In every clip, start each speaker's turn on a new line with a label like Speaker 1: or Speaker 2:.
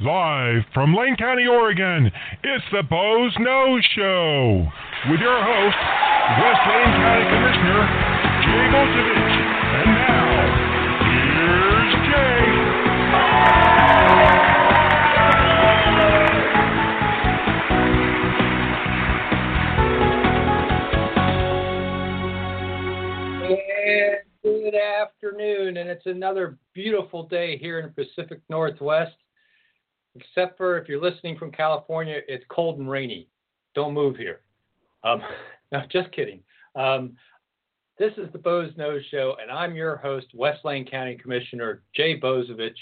Speaker 1: Live from Lane County, Oregon, it's the Boze Noze Show with your host, West Lane County Commissioner Jay Bozievich. And now, here's
Speaker 2: And good afternoon, and it's another beautiful day here in the Pacific Northwest except for if you're listening from California, it's cold and rainy. Don't move here. Um, no, just kidding. Um, this is the Boze Noze Show, and I'm your host, West Lane County Commissioner Jay Bozievich,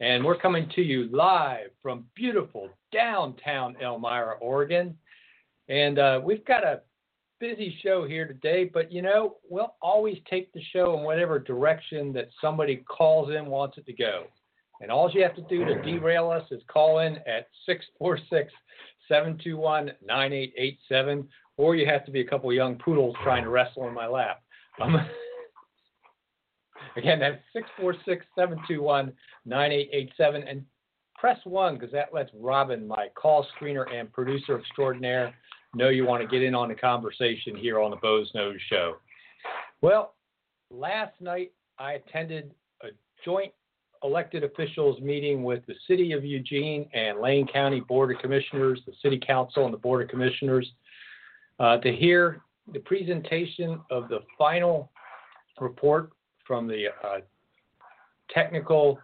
Speaker 2: and we're coming to you live from beautiful downtown Elmira, Oregon. And uh, we've got a busy show here today, but you know, we'll always take the show in whatever direction that somebody calls in wants it to go. And all you have to do to derail us is call in at 646 721 9887, or you have to be a couple young poodles trying to wrestle in my lap. Um, again, that's 646 721 9887. And press 1 because that lets Robin, my call screener and producer extraordinaire, know you want to get in on the conversation here on the Boze Noze Show. Well, last night I attended a joint elected officials meeting with the City of Eugene and Lane County Board of Commissioners, the City Council, and the Board of Commissioners uh, to hear the presentation of the final report from the uh, Technical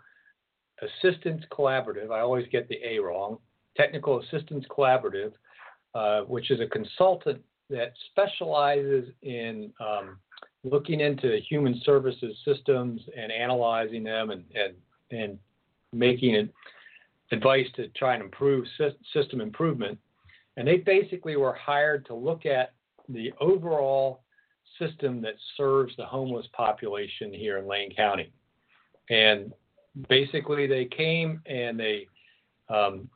Speaker 2: Assistance Collaborative. I always get the A wrong. Technical Assistance Collaborative, uh, which is a consultant that specializes in um, looking into human services systems and analyzing them and, and and making advice to try and improve system improvement. And they basically were hired to look at the overall system that serves the homeless population here in Lane County. And basically, they came and they, um,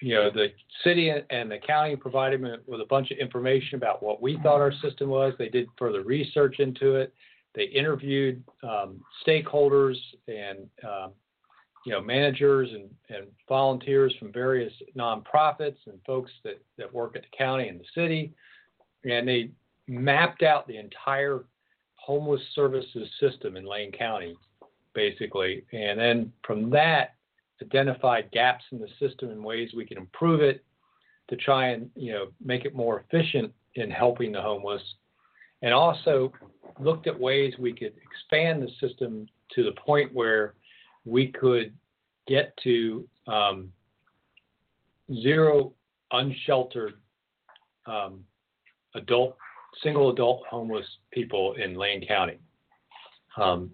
Speaker 2: you know, the city and the county provided me with a bunch of information about what we thought our system was. They did further research into it. They interviewed um, stakeholders and um, you know managers and, and volunteers from various nonprofits and folks that, that work at the county and the city, and they mapped out the entire homeless services system in Lane County, basically, and then from that identified gaps in the system and ways we can improve it to try and you know make it more efficient in helping the homeless and also looked at ways we could expand the system to the point where we could get to um, zero unsheltered um, adult, single adult homeless people in Lane County. Um,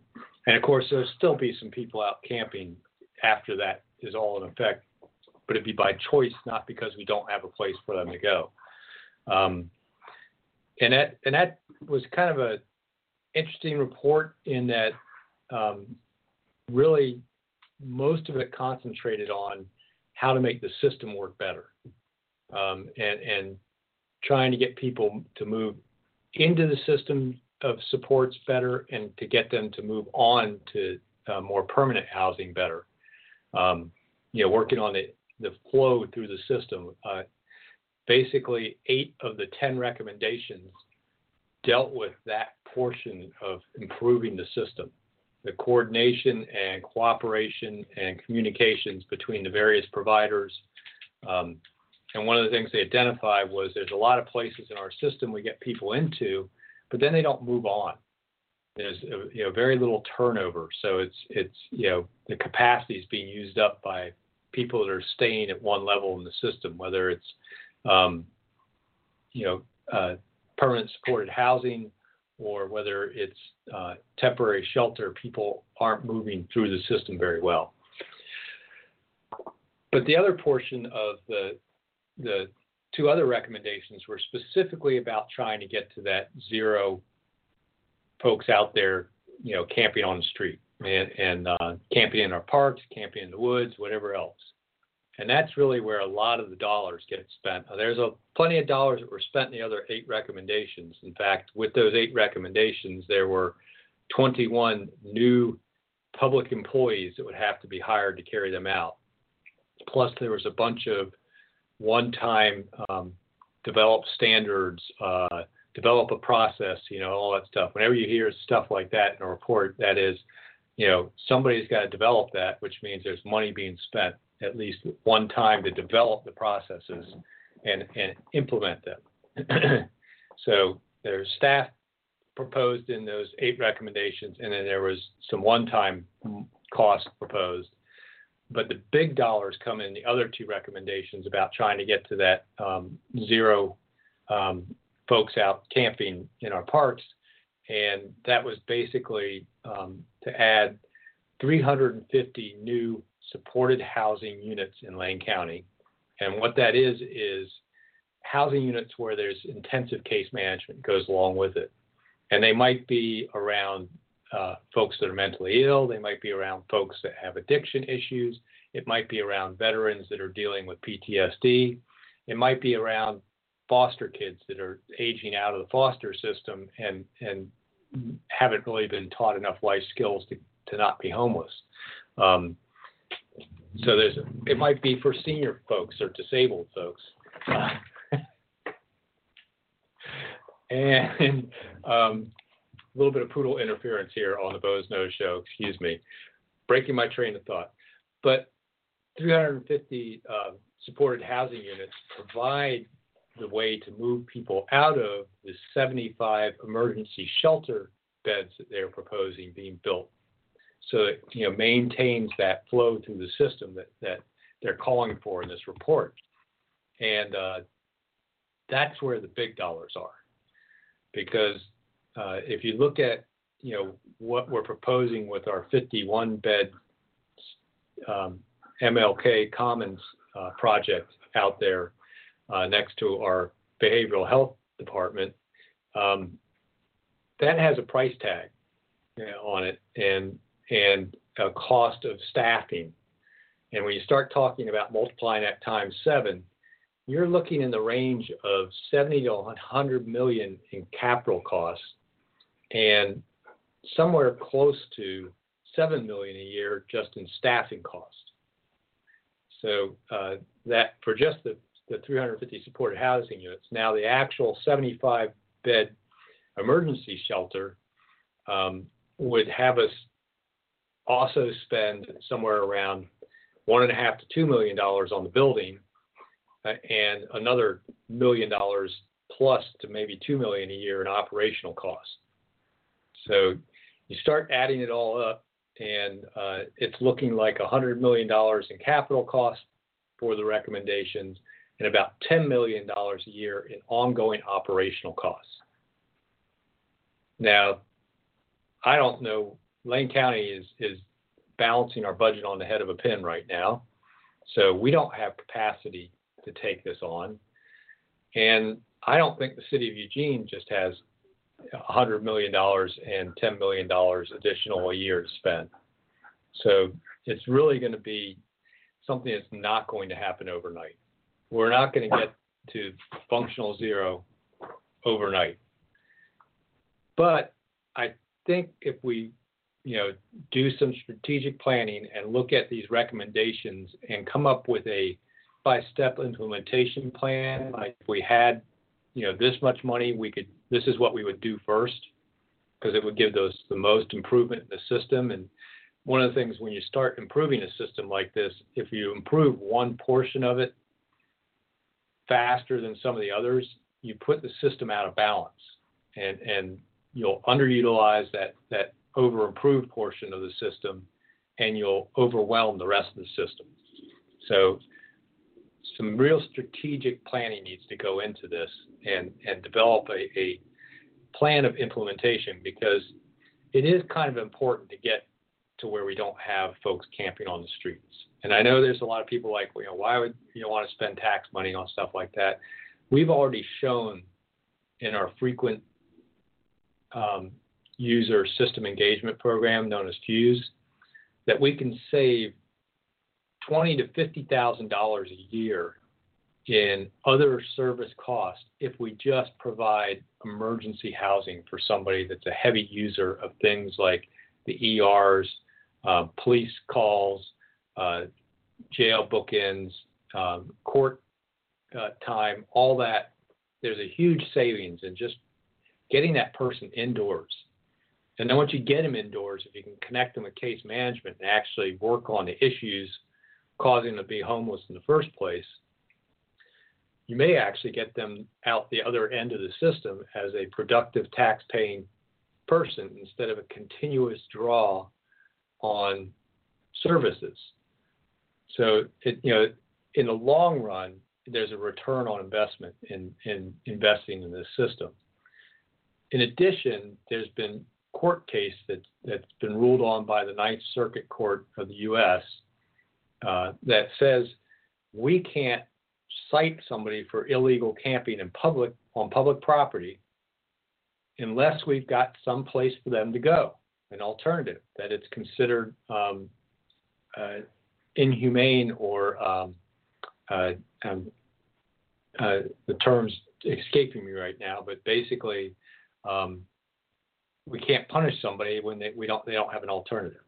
Speaker 2: and of course, there'll still be some people out camping after that is all in effect, but it'd be by choice, not because we don't have a place for them to go. Um, and that and that was kind of a interesting report in that um, really most of it concentrated on how to make the system work better um, and and trying to get people to move into the system of supports better and to get them to move on to uh, more permanent housing better. Um, you know, working on the the flow through the system. Uh, basically eight of the 10 recommendations dealt with that portion of improving the system the coordination and cooperation and communications between the various providers. Um, and one of the things they identified was there's a lot of places in our system we get people into, but then they don't move on. There's you know very little turnover, so it's it's you know the capacity is being used up by people that are staying at one level in the system, whether it's um, you know, uh, permanent supported housing or whether it's uh, temporary shelter, people aren't moving through the system very well. But the other portion of the the two other recommendations were specifically about trying to get to that zero folks out there, you know, camping on the street and, and uh, camping in our parks, camping in the woods, whatever else. And that's really where a lot of the dollars get spent. There's a plenty of dollars that were spent in the other eight recommendations. In fact, with those eight recommendations, there were 21 new public employees that would have to be hired to carry them out. Plus, there was a bunch of one-time um, develop standards, uh, develop a process, you know, all that stuff. Whenever you hear stuff like that in a report, that is, you know, somebody's got to develop that, which means there's money being spent at least one time to develop the processes and, and implement them. so there's staff proposed in those eight recommendations, and then there was some one-time cost proposed. But the big dollars come in the other two recommendations about trying to get to that um, zero um, folks out camping in our parks. And that was basically um, to add 350 new supported housing units in Lane County. And what that is, is housing units where there's intensive case management goes along with it. And they might be around uh, folks that are mentally ill. They might be around folks that have addiction issues. It might be around veterans that are dealing with PTSD. It might be around foster kids that are aging out of the foster system and and haven't really been taught enough life skills to, to not be homeless. Um, so there's it might be for senior folks or disabled folks. Uh, and um, a little bit of poodle interference here on the Boze Noze Show. Excuse me, breaking my train of thought. But 350 uh, supported housing units provide the way to move people out of the 75 emergency shelter beds that they're proposing being built. So it you know maintains that flow through the system that, that they're calling for in this report. And uh, that's where the big dollars are. Because uh, if you look at you know what we're proposing with our 51 bed um, MLK Commons uh, project out there uh, next to our behavioral health department, um, that has a price tag you know, on it and and a cost of staffing. And when you start talking about multiplying that times seven, you're looking in the range of 70 to 100 million in capital costs and somewhere close to 7 million a year just in staffing costs. So uh, that for just the, the 350 supported housing units, now the actual 75 bed emergency shelter um, would have us also spend somewhere around one and a half to two million dollars on the building uh, and another million dollars plus to maybe two million a year in operational costs. So you start adding it all up, and uh, it's looking like a $100 million in capital costs for the recommendations and about $10 million a year in ongoing operational costs. Now, I don't know, Lane County is, is balancing our budget on the head of a pin right now. So we don't have capacity to take this on. And I don't think the city of Eugene just has $100 million and $10 million additional a year to spend. So it's really going to be something that's not going to happen overnight. We're not going to get to functional zero overnight. But I think if we, you know, do some strategic planning and look at these recommendations and come up with a by-step implementation plan, like if we had, you know, this much money, we could this is what we would do first because it would give those the most improvement in the system. And one of the things when you start improving a system like this, if you improve one portion of it faster than some of the others, you put the system out of balance and, and you'll underutilize that, that over improved portion of the system and you'll overwhelm the rest of the system. So some real strategic planning needs to go into this and, and develop a, a plan of implementation because it is kind of important to get to where we don't have folks camping on the streets. And I know there's a lot of people like, you know, why would you want to spend tax money on stuff like that? we've already shown in our frequent um, user system engagement program known as Fuse that we can save twenty to fifty thousand dollars a year in other service costs if we just provide emergency housing for somebody that's a heavy user of things like the ERs, uh, police calls, uh, jail bookings, um, court uh, time, all that. There's a huge savings in just getting that person indoors. And then once you get them indoors, if you can connect them with case management and actually work on the issues causing them to be homeless in the first place, you may actually get them out the other end of the system as a productive tax paying person instead of a continuous draw on services. So it, you know, in the long run, there's a return on investment in, in investing in this system. In addition, there's been court case that, that's been ruled on by the Ninth Circuit Court of the U.S. Uh, that says we can't cite somebody for illegal camping in public on public property unless we've got some place for them to go, an alternative that it's considered um, uh, inhumane or um, uh, um, uh, the terms escaping me right now, but basically um, we can't punish somebody when they, we don't they don't have an alternative.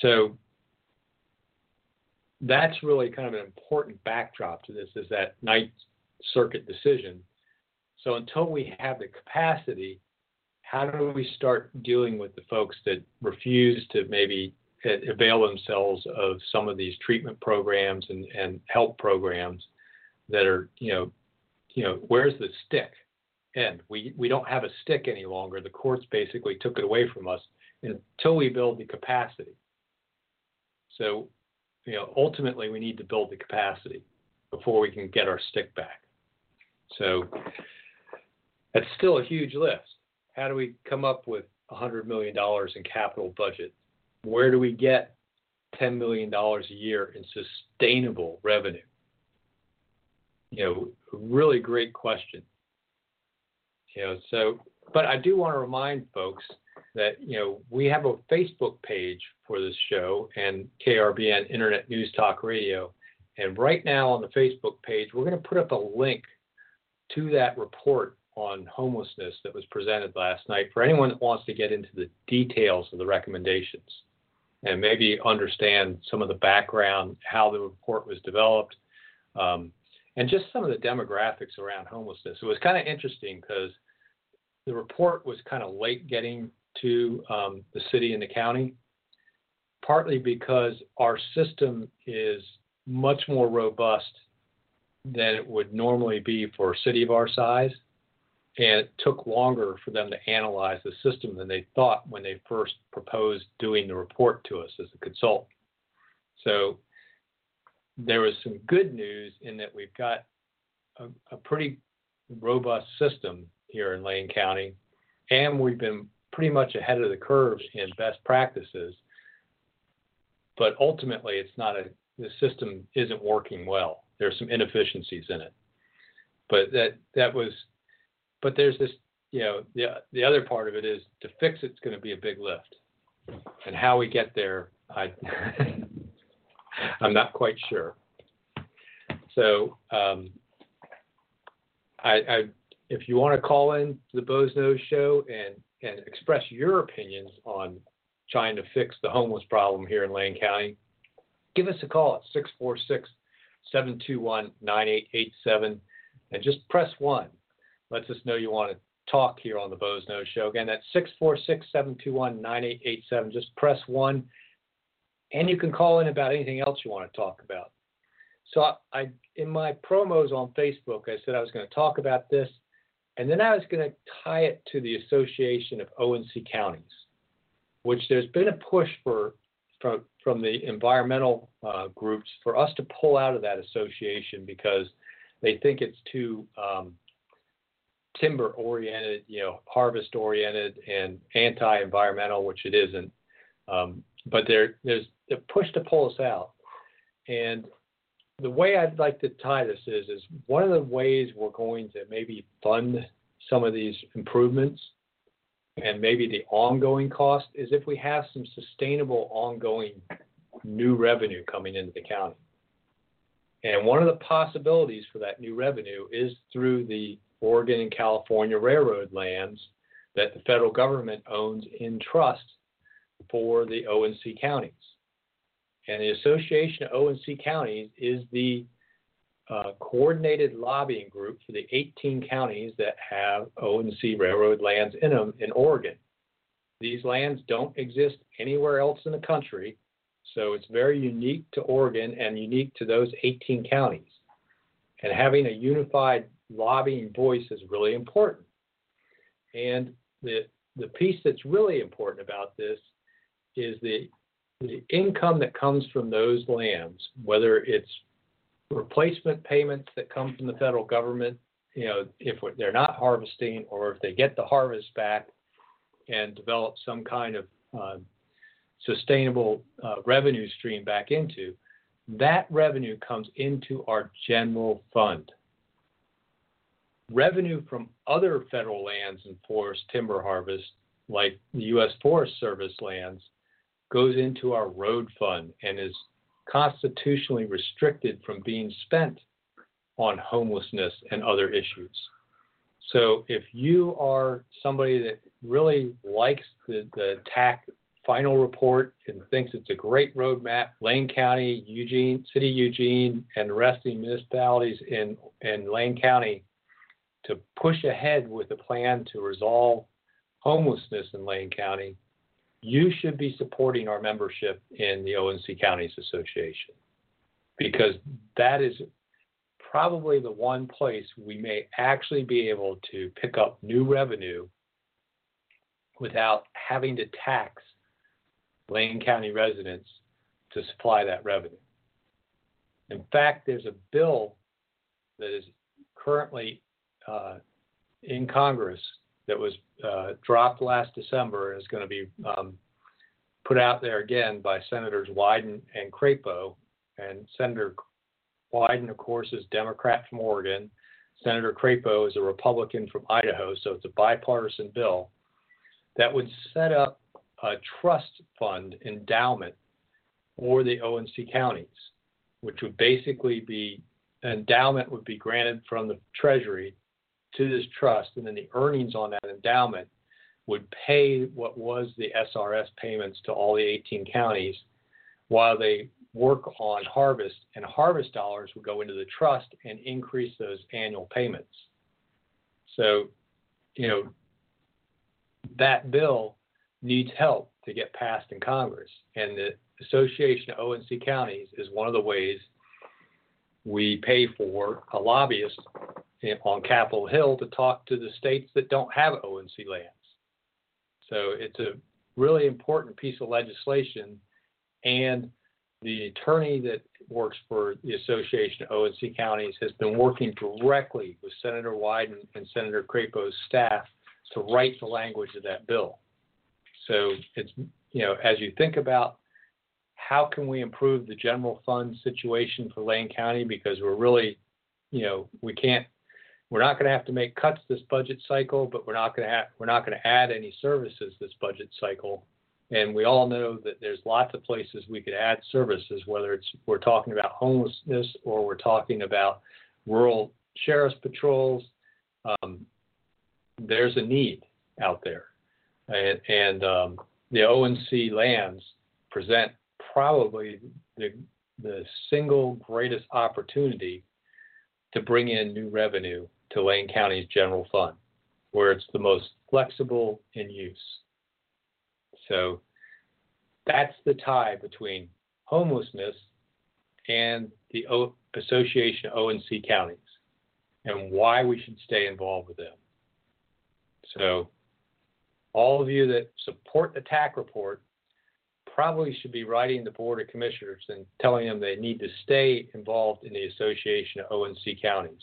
Speaker 2: So that's really kind of an important backdrop to this is that Ninth Circuit decision. So until we have the capacity, how do we start dealing with the folks that refuse to maybe avail themselves of some of these treatment programs and, and help programs that are, you know, you know, where's the stick end? We we don't have a stick any longer. The courts basically took it away from us until we build the capacity. So you know, ultimately we need to build the capacity before we can get our stick back. So that's still a huge list. How do we come up with $100 million in capital budget? Where do we get $10 million a year in sustainable revenue? You know, really great question. You know, so, but I do want to remind folks that you know we have a Facebook page for this show and KRBN Internet News Talk Radio, and right now on the Facebook page we're going to put up a link to that report on homelessness that was presented last night for anyone that wants to get into the details of the recommendations and maybe understand some of the background, how the report was developed, um, and just some of the demographics around homelessness. It was kind of interesting because the report was kind of late getting to um, the city and the county, partly because our system is much more robust than it would normally be for a city of our size. And it took longer for them to analyze the system than they thought when they first proposed doing the report to us as a consultant. So there was some good news in that we've got a, a pretty robust system here in Lane County, and we've been pretty much ahead of the curve in best practices. But ultimately, it's not a the system isn't working well. There's some inefficiencies in it. But that that was, but there's this, you know, the the other part of it is to fix it's going to be a big lift, and how we get there, I I'm not quite sure. So um, I, I if you want to call in to the Boze Noze Show and and express your opinions on trying to fix the homeless problem here in Lane County, give us a call at 646 721 9887 and just press 1. Lets us know you want to talk here on the Boze Noze Show. Again, that's 646 721 9887. Just press 1. And you can call in about anything else you want to talk about. So I in my promos on Facebook, I said I was going to talk about this and then I was going to tie it to the Association of O&C Counties, which there's been a push for from from the environmental uh, groups for us to pull out of that association because they think it's too um, timber oriented, you know, harvest oriented and anti-environmental, which it isn't. Um, but there, there's a push to pull us out, and the way I'd like to tie this is is one of the ways we're going to maybe fund some of these improvements and maybe the ongoing cost is if we have some sustainable ongoing new revenue coming into the county. And one of the possibilities for that new revenue is through the Oregon and California railroad lands that the federal government owns in trust for the O&C counties. And the Association of O&C Counties is the uh, coordinated lobbying group for the 18 counties that have O&C railroad lands in them in Oregon. These lands don't exist anywhere else in the country, so it's very unique to Oregon and unique to those 18 counties. And having a unified lobbying voice is really important. And the the piece that's really important about this is the the income that comes from those lands, whether it's replacement payments that come from the federal government, you know, if they're not harvesting or if they get the harvest back and develop some kind of uh, sustainable uh, revenue stream back into, that revenue comes into our general fund. Revenue from other federal lands and forest timber harvest, like the U.S. Forest Service lands, goes into our road fund and is constitutionally restricted from being spent on homelessness and other issues. So if you are somebody that really likes the, the TAC final report and thinks it's a great roadmap, Lane County, Eugene, City Eugene, and the rest of the municipalities in, in Lane County to push ahead with a plan to resolve homelessness in Lane County, you should be supporting our membership in the O&C Counties Association because that is probably the one place we may actually be able to pick up new revenue without having to tax Lane County residents to supply that revenue. In fact, there's a bill that is currently uh, in Congress that was uh, dropped last December is going to be um, put out there again by Senators Wyden and Crapo. And Senator Wyden, of course, is Democrat from Oregon. Senator Crapo is a Republican from Idaho, so it's a bipartisan bill that would set up a trust fund endowment for the O&C counties, which would basically be endowment would be granted from the Treasury to this trust, and then the earnings on that endowment would pay what was the SRS payments to all the 18 counties while they work on harvest, and harvest dollars would go into the trust and increase those annual payments. So, you know, that bill needs help to get passed in Congress, and the Association of O&C Counties is one of the ways we pay for a lobbyist on Capitol Hill to talk to the states that don't have O&C lands. So it's a really important piece of legislation, and the attorney that works for the Association of O&C Counties has been working directly with Senator Wyden and Senator Crapo's staff to write the language of that bill. So it's you know as you think about how can we improve the general fund situation for Lane County because we're really you know we can't we're not going to have to make cuts this budget cycle, but we're not going to have, we're not going to add any services this budget cycle. And we all know that there's lots of places we could add services, whether it's we're talking about homelessness or we're talking about rural sheriff's patrols. Um, there's a need out there, and, and um, the O&C lands present probably the the single greatest opportunity to bring in new revenue to Lane County's general fund, where it's the most flexible in use. So that's the tie between homelessness and the o- Association of O&C counties and why we should stay involved with them. So all of you that support the TAC report probably should be writing the Board of Commissioners and telling them they need to stay involved in the Association of O&C counties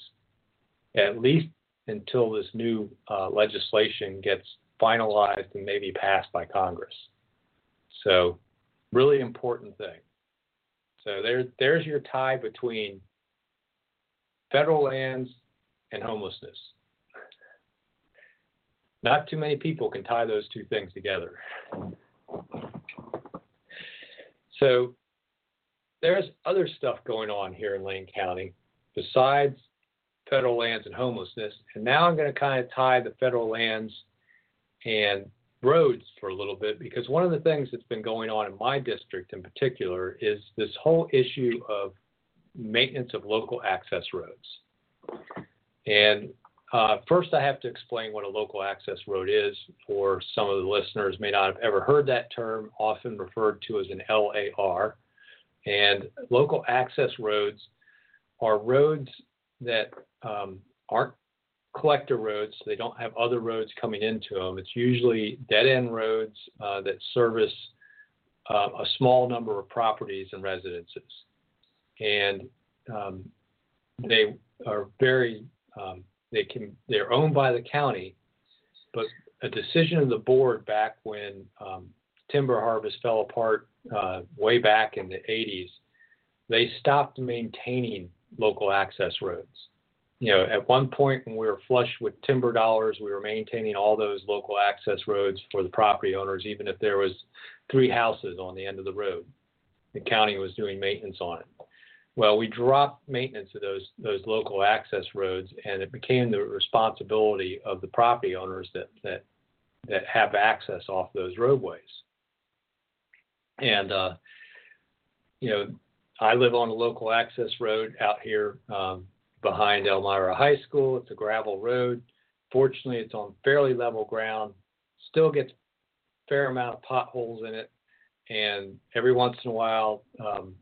Speaker 2: at least until this new uh, legislation gets finalized and maybe passed by Congress. So, really important thing. So there, there's your tie between federal lands and homelessness. Not too many people can tie those two things together. So there's other stuff going on here in Lane County besides federal lands and homelessness. And now I'm going to kind of tie the federal lands and roads for a little bit because one of the things that's been going on in my district in particular is this whole issue of maintenance of local access roads. And uh, first, I have to explain what a local access road is for some of the listeners may not have ever heard that term, often referred to as an LAR. And local access roads are roads that um, aren't collector roads, so they don't have other roads coming into them. It's usually dead end roads uh, that service uh, a small number of properties and residences. And um, they are very, um, they can, they're owned by the county, but a decision of the board back when um, timber harvest fell apart uh, way back in the 80s, they stopped maintaining local access roads you know, at one point when we were flush with timber dollars, we were maintaining all those local access roads for the property owners, even if there was three houses on the end of the road. The county was doing maintenance on it. Well, we dropped maintenance of those those local access roads, and it became the responsibility of the property owners that that that have access off those roadways. And uh, you know, I live on a local access road out here um, behind Elmira High School. It's a gravel road. Fortunately, it's on fairly level ground. Still gets fair amount of potholes in it, and every once in a while, um,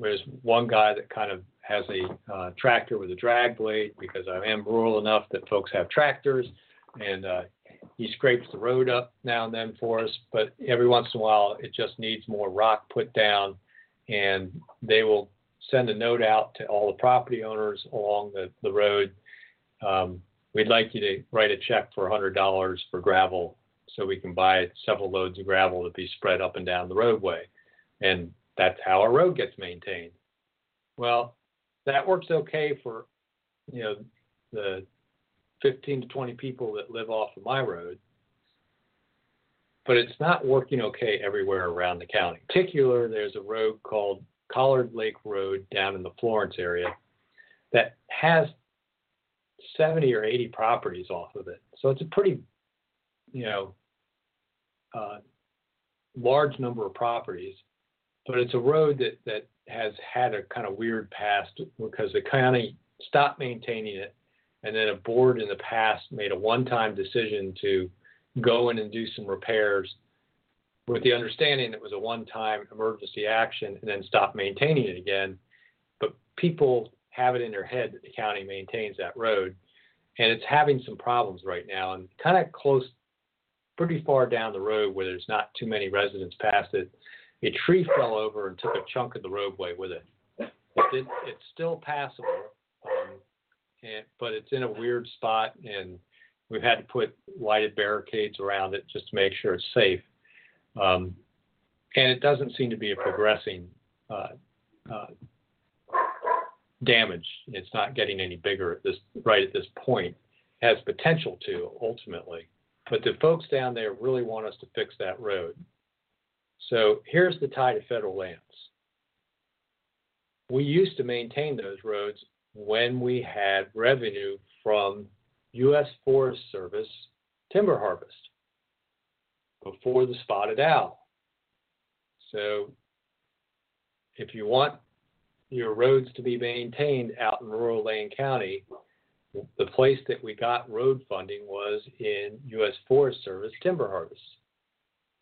Speaker 2: there's one guy that kind of has a uh, tractor with a drag blade because I am rural enough that folks have tractors, and uh, he scrapes the road up now and then for us. But every once in a while, it just needs more rock put down, and they will send a note out to all the property owners along the, the road. Um, we'd like you to write a check for $100 for gravel so we can buy several loads of gravel to be spread up and down the roadway. And that's how our road gets maintained. Well, that works okay for, you know, the 15 to 20 people that live off of my road. But it's not working okay everywhere around the county. In particular, there's a road called Collard Lake Road down in the Florence area that has 70 or 80 properties off of it. So it's a pretty, you know, uh, large number of properties, but it's a road that, that has had a kind of weird past because the county stopped maintaining it. And then a board in the past made a one time decision to go in and do some repairs with the understanding it was a one-time emergency action and then stop maintaining it again. But people have it in their head that the county maintains that road, and it's having some problems right now. And kind of close, pretty far down the road where there's not too many residents past it, a tree fell over and took a chunk of the roadway with it. it did, it's still passable, um, and, but it's in a weird spot, and we've had to put lighted barricades around it just to make sure it's safe. Um, and it doesn't seem to be a progressing uh, uh, damage. It's not getting any bigger at this right at this point. It has potential to ultimately, but the folks down there really want us to fix that road. So here's the tie to federal lands. We used to maintain those roads when we had revenue from U.S. Forest Service timber harvest before the spotted owl. So if you want your roads to be maintained out in rural Lane County, the place that we got road funding was in U.S. Forest Service timber harvest.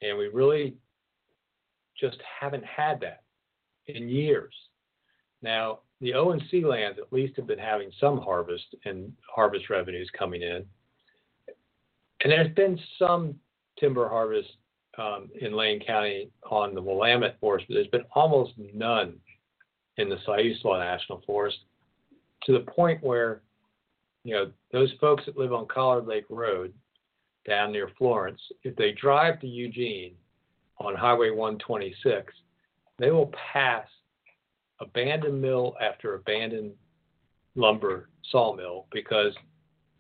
Speaker 2: And we really just haven't had that in years. Now, the O&C lands at least have been having some harvest and harvest revenues coming in. And there's been some timber harvest um, in Lane County on the Willamette Forest, but there's been almost none in the Siuslaw National Forest to the point where, you know, those folks that live on Collard Lake Road down near Florence, if they drive to Eugene on Highway 126, they will pass abandoned mill after abandoned lumber sawmill because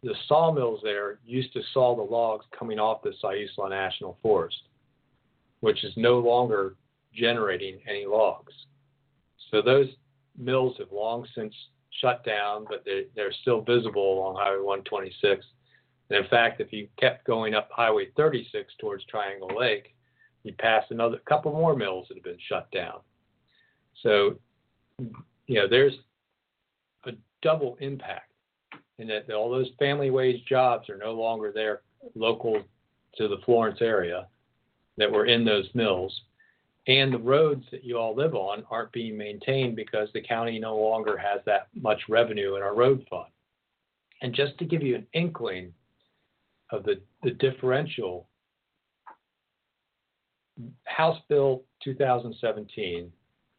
Speaker 2: the sawmills there used to saw the logs coming off the Siuslaw National Forest, which is no longer generating any logs. So those mills have long since shut down, but they're, they're still visible along Highway 126. And in fact, if you kept going up Highway 36 towards Triangle Lake, you'd pass another couple more mills that have been shut down. So, you know, there's a double impact in that all those family wage jobs are no longer there local to the Florence area that were in those mills. And the roads that you all live on aren't being maintained because the county no longer has that much revenue in our road fund. And just to give you an inkling of the, the differential, House Bill 2017,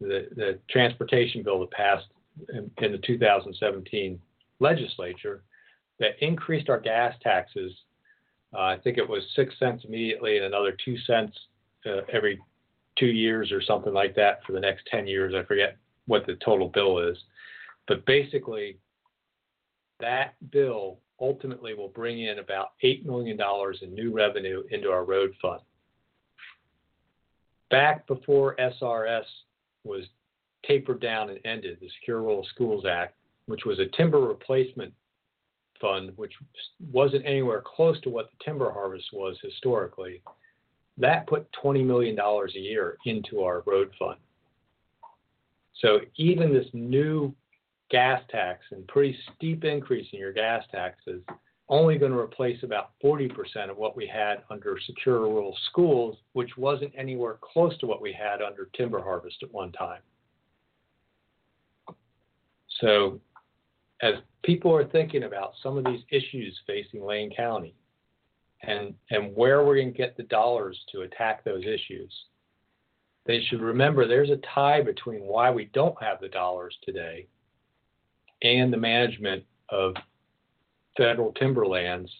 Speaker 2: the, the transportation bill that passed in, in the 2017 legislature, that increased our gas taxes. Uh, I think it was six cents immediately and another two cents uh, every two years or something like that for the next 10 years. I forget what the total bill is. But basically, that bill ultimately will bring in about $8 million in new revenue into our road fund. Back before SRS was tapered down and ended, the Secure Rural Schools Act, which was a timber replacement fund, which wasn't anywhere close to what the timber harvest was historically, that put $20 million a year into our road fund. So even this new gas tax and pretty steep increase in your gas taxes only going to replace about 40% of what we had under secure rural schools, which wasn't anywhere close to what we had under timber harvest at one time. So as people are thinking about some of these issues facing Lane County, and, and where we're going to get the dollars to attack those issues. They should remember there's a tie between why we don't have the dollars today and the management of federal timberlands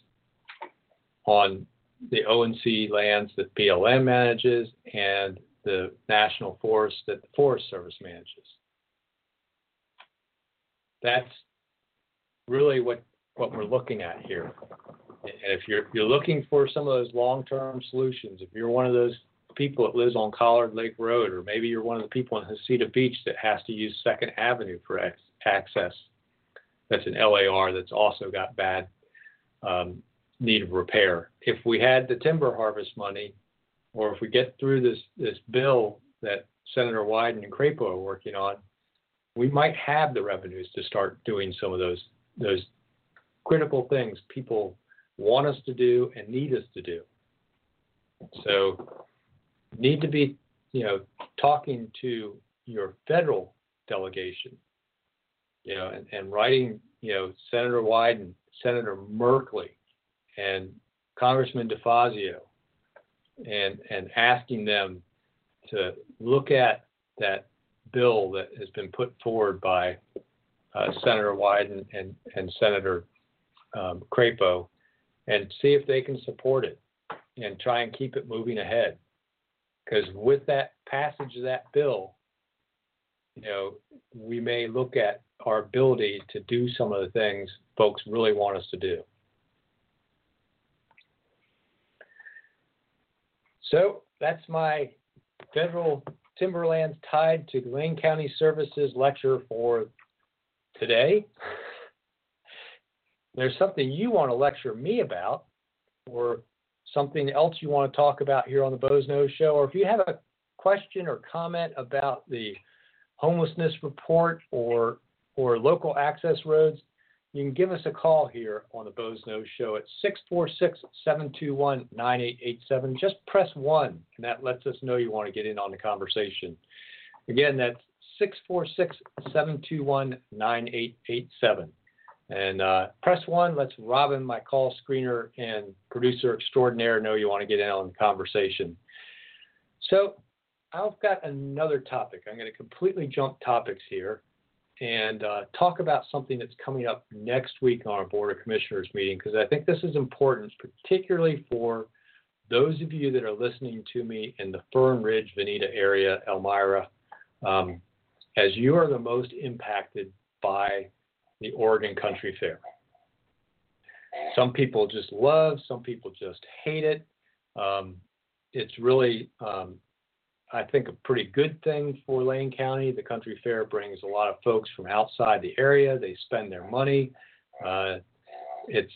Speaker 2: on the O&C lands that BLM manages and the national forest that the Forest Service manages. That's really what, what we're looking at here. And if you're you're looking for some of those long-term solutions, if you're one of those people that lives on Collard Lake Road, or maybe you're one of the people in Heceta Beach that has to use Second Avenue for access, that's an LAR that's also got bad um, need of repair. If we had the timber harvest money, or if we get through this this bill that Senator Wyden and Crapo are working on, we might have the revenues to start doing some of those those critical things people want us to do and need us to do. So need to be, you know, talking to your federal delegation, you know, and, and writing, you know, Senator Wyden, Senator Merkley, and Congressman DeFazio, and and asking them to look at that bill that has been put forward by uh, Senator Wyden and and Senator um, Crapo and see if they can support it and try and keep it moving ahead. Because with that passage of that bill, you know, we may look at our ability to do some of the things folks really want us to do. So that's my federal timberlands tied to Lane County Services lecture for today there's something you want to lecture me about, or something else you want to talk about here on the Boze Noze Show, or if you have a question or comment about the homelessness report or or local access roads, you can give us a call here on the Boze Noze Show at 646-721-9887. Just press 1, and that lets us know you want to get in on the conversation. Again, that's 646-721-9887. And uh, press one lets Robin, my call screener and producer extraordinaire, know you want to get in on the conversation. So I've got another topic. I'm going to completely jump topics here and uh, talk about something that's coming up next week on our Board of Commissioners meeting because I think this is important, particularly for those of you that are listening to me in the Fern Ridge, Veneta area, Elmira, um, as you are the most impacted by the Oregon Country Fair. Some people just love, some people just hate it. Um, it's really, um, I think, a pretty good thing for Lane County. The Country Fair brings a lot of folks from outside the area. They spend their money. Uh, it's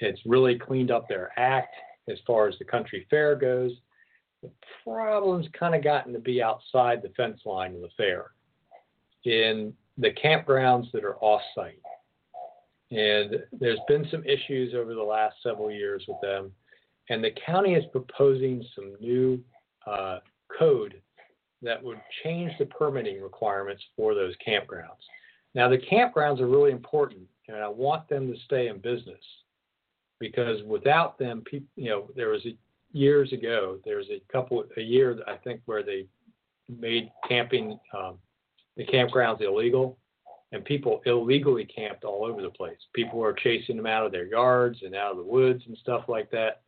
Speaker 2: it's really cleaned up their act as far as the Country Fair goes. The problem's kind of gotten to be outside the fence line of the fair in the campgrounds that are off site. And there's been some issues over the last several years with them. And the county is proposing some new uh, code that would change the permitting requirements for those campgrounds. Now, the campgrounds are really important, and I want them to stay in business because without them, people, you know, there was a, years ago, there was a couple, a year, I think, where they made camping, um, the campgrounds illegal and people illegally camped all over the place. People were chasing them out of their yards and out of the woods and stuff like that.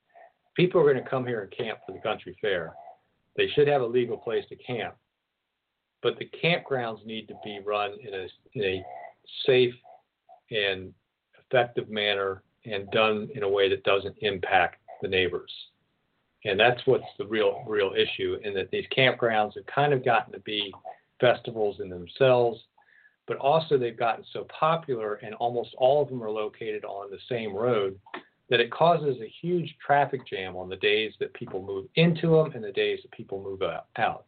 Speaker 2: People are going to come here and camp for the country fair. They should have a legal place to camp, but the campgrounds need to be run in a in a safe and effective manner and done in a way that doesn't impact the neighbors. And that's what's the real real issue. In that these campgrounds have kind of gotten to be festivals in themselves but also they've gotten so popular and almost all of them are located on the same road that it causes a huge traffic jam on the days that people move into them and the days that people move out.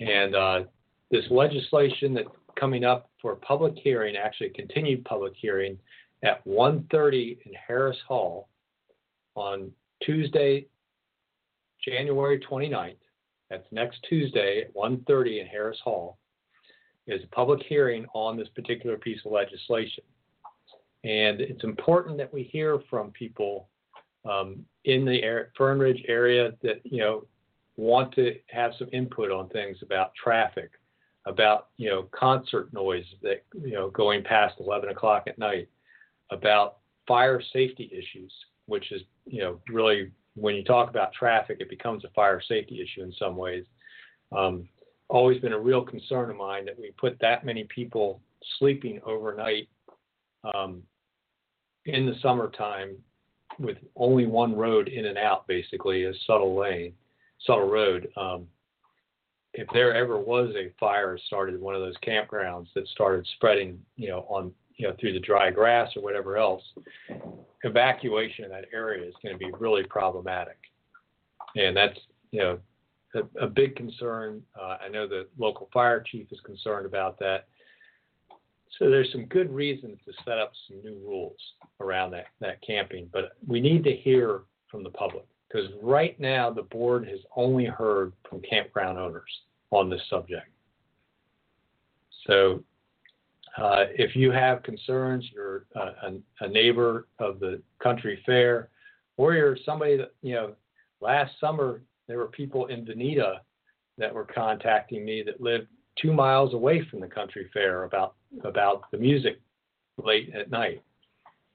Speaker 2: And uh, this legislation that's coming up for a public hearing, actually continued public hearing at 1.30 in Harris Hall on Tuesday, January 29th. That's next Tuesday at 1.30 in Harris Hall is a public hearing on this particular piece of legislation. And it's important that we hear from people um, in the Fern Ridge area that, you know, want to have some input on things about traffic, about, you know, concert noise that, you know, going past 11 o'clock at night, about fire safety issues, which is, you know, really when you talk about traffic, it becomes a fire safety issue in some ways. Um, always been a real concern of mine that we put that many people sleeping overnight um, in the summertime with only one road in and out, basically, is Subtle Lane, Subtle Road. Um, if there ever was a fire started in one of those campgrounds that started spreading, you know, on you know through the dry grass or whatever else, evacuation in that area is going to be really problematic, and that's you know a, a big concern. Uh, I know the local fire chief is concerned about that. So there's some good reasons to set up some new rules around that, that camping, but we need to hear from the public because right now the board has only heard from campground owners on this subject. So uh, if you have concerns, you're a, a, neighbor of the country fair, or you're somebody that, you know, last summer there were people in Veneta that were contacting me that lived two miles away from the country fair about about the music late at night.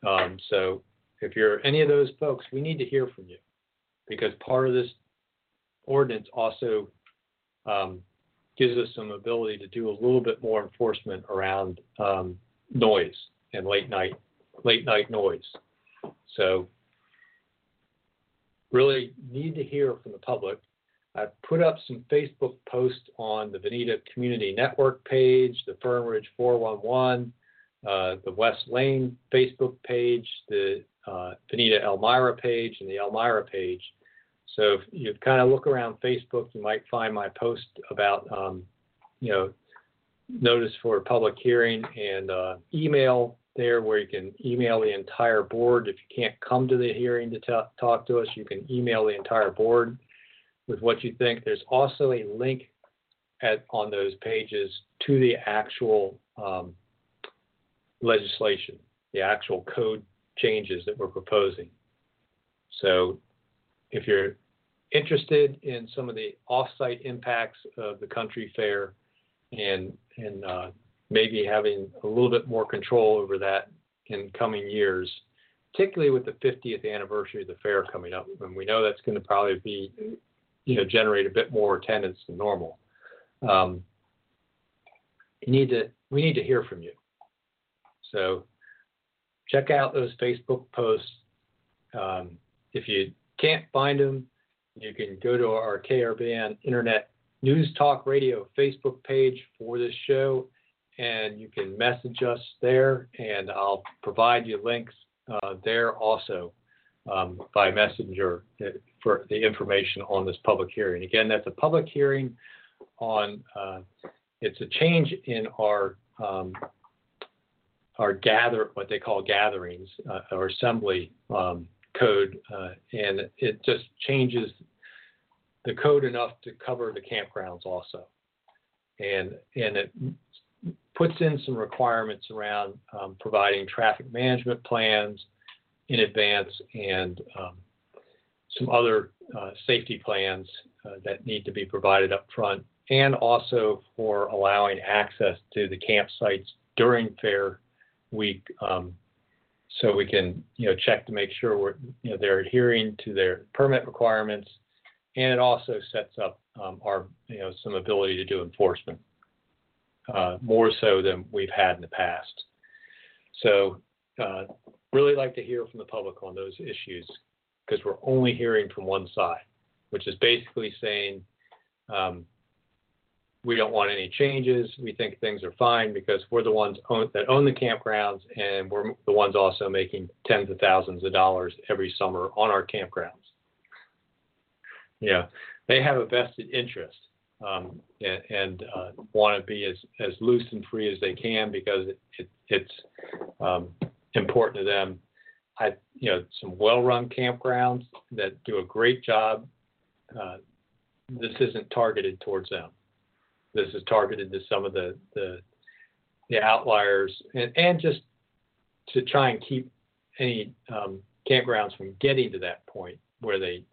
Speaker 2: Um, so if you're any of those folks, we need to hear from you because part of this ordinance also um, gives us some ability to do a little bit more enforcement around um, noise and late night late night noise. So really need to hear from the public. I've put up some Facebook posts on the Veneta Community Network page, the Fern Ridge 411, uh, the West Lane Facebook page, the uh, Veneta Elmira page, and the Elmira page. So if you kind of look around Facebook, you might find my post about, um, you know, notice for public hearing and uh, email there where you can email the entire board. If you can't come to the hearing to t- talk to us, you can email the entire board with what you think. There's also a link at, on those pages to the actual um, legislation, the actual code changes that we're proposing. So if you're interested in some of the off-site impacts of the country fair and, and uh, maybe having a little bit more control over that in coming years, particularly with the 50th anniversary of the fair coming up. And we know that's going to probably be, you know, generate a bit more attendance than normal. Um, you need to, we need to hear from you. So check out those Facebook posts. Um, if you can't find them, you can go to our KRBN Internet News Talk Radio Facebook page for this show, and you can message us there, and I'll provide you links uh, there also um, by messenger for the information on this public hearing. Again, that's a public hearing on. Uh, it's a change in our um, our gather what they call gatherings uh, or assembly um, code, uh, and it just changes the code enough to cover the campgrounds also, and and it puts in some requirements around um, providing traffic management plans in advance and um, some other uh, safety plans uh, that need to be provided up front, and also for allowing access to the campsites during fair week, um, so we can you know check to make sure we're you know they're adhering to their permit requirements, and it also sets up um, our you know some ability to do enforcement uh, more so than we've had in the past. So uh, really like to hear from the public on those issues because we're only hearing from one side, which is basically saying um, we don't want any changes. We think things are fine because we're the ones own, that own the campgrounds and we're the ones also making tens of thousands of dollars every summer on our campgrounds. Yeah, they have a vested interest um, and, and uh, want to be as, as loose and free as they can because it, it, it's um, important to them. I, you know, some well-run campgrounds that do a great job. Uh, this isn't targeted towards them. This is targeted to some of the the, the outliers, and, and just to try and keep any um, campgrounds from getting to that point where they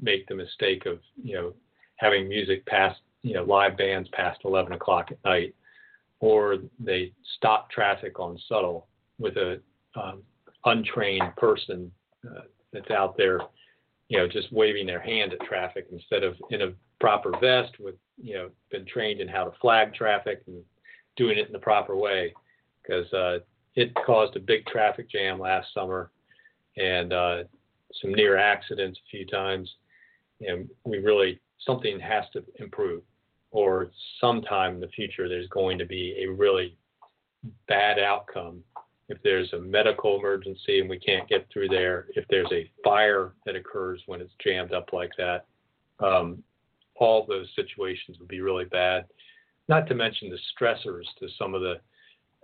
Speaker 2: make the mistake of you know having music past you know live bands past 11 o'clock at night, or they stop traffic on Subtle with a um, untrained person uh, that's out there, you know, just waving their hand at traffic instead of in a proper vest with, you know, been trained in how to flag traffic and doing it in the proper way. Because uh, it caused a big traffic jam last summer and uh, some near accidents a few times. And we really, something has to improve, or sometime in the future, there's going to be a really bad outcome if there's a medical emergency and we can't get through there, if there's a fire that occurs when it's jammed up like that, um, all those situations would be really bad. Not to mention the stressors to some of the,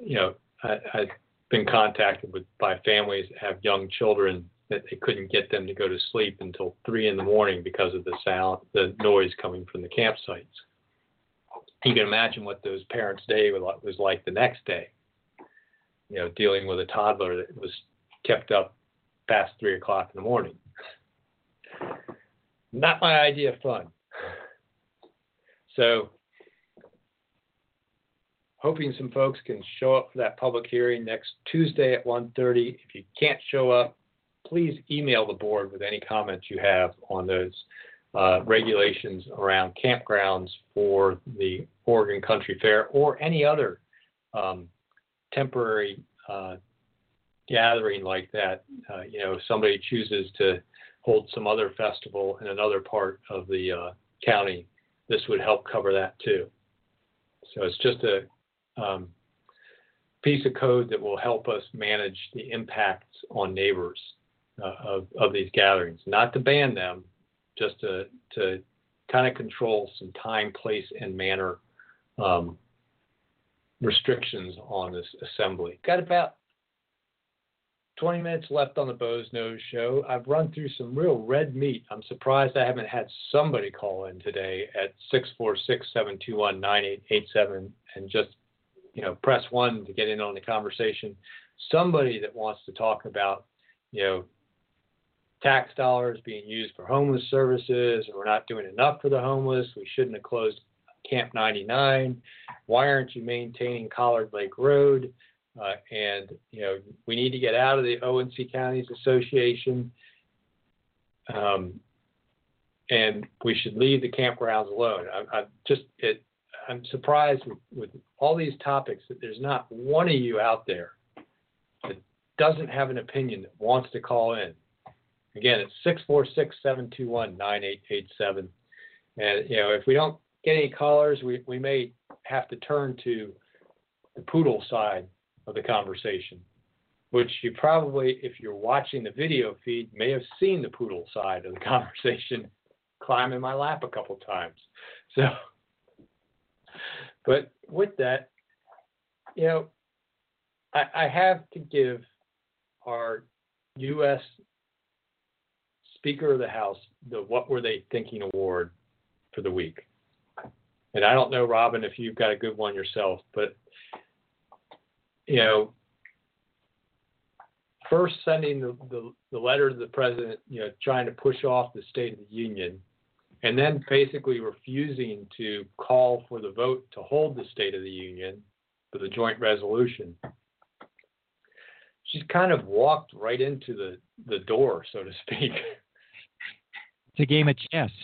Speaker 2: you know, I, I've been contacted with by families that have young children that they couldn't get them to go to sleep until three in the morning because of the sound, the noise coming from the campsites. You can imagine what those parents' day was like the next day you know, dealing with a toddler that was kept up past three o'clock in the morning. Not my idea of fun. So, hoping some folks can show up for that public hearing next Tuesday at 1:30. If you can't show up, please email the board with any comments you have on those uh, regulations around campgrounds for the Oregon Country Fair or any other um, temporary uh, gathering like that, uh, you know, somebody chooses to hold some other festival in another part of the uh, county, this would help cover that too. So it's just a um, piece of code that will help us manage the impacts on neighbors uh, of, of these gatherings, not to ban them, just to, to kind of control some time, place, and manner um, restrictions on this assembly. Got about 20 minutes left on the Boze Noze show. I've run through some real red meat. I'm surprised I haven't had somebody call in today at 646-721-9887 and just, you know, press one to get in on the conversation. Somebody that wants to talk about, you know, tax dollars being used for homeless services, or we're not doing enough for the homeless. We shouldn't have closed Camp 99? Why aren't you maintaining Collard Lake Road? Uh, and you know we need to get out of the O&C Counties Association, um, and we should leave the campgrounds alone. I, I just it, I'm surprised with, with all these topics that there's not one of you out there that doesn't have an opinion that wants to call in, again, it's 646 721 9887. And, you know, if we don't get any callers, we, we may have to turn to the poodle side of the conversation, which you probably, if you're watching the video feed, may have seen the poodle side of the conversation climb in my lap a couple times. So, but with that, you know, I, I have to give our U.S. Speaker of the House the What Were They Thinking Award for the week. And I don't know, Robin, if you've got a good one yourself, but you know, first sending the, the, the, letter to the president, you know, trying to push off the State of the Union, and then basically refusing to call for the vote to hold the State of the Union for the joint resolution. She's kind of walked right into the, the door, so to speak.
Speaker 3: It's a game of chess.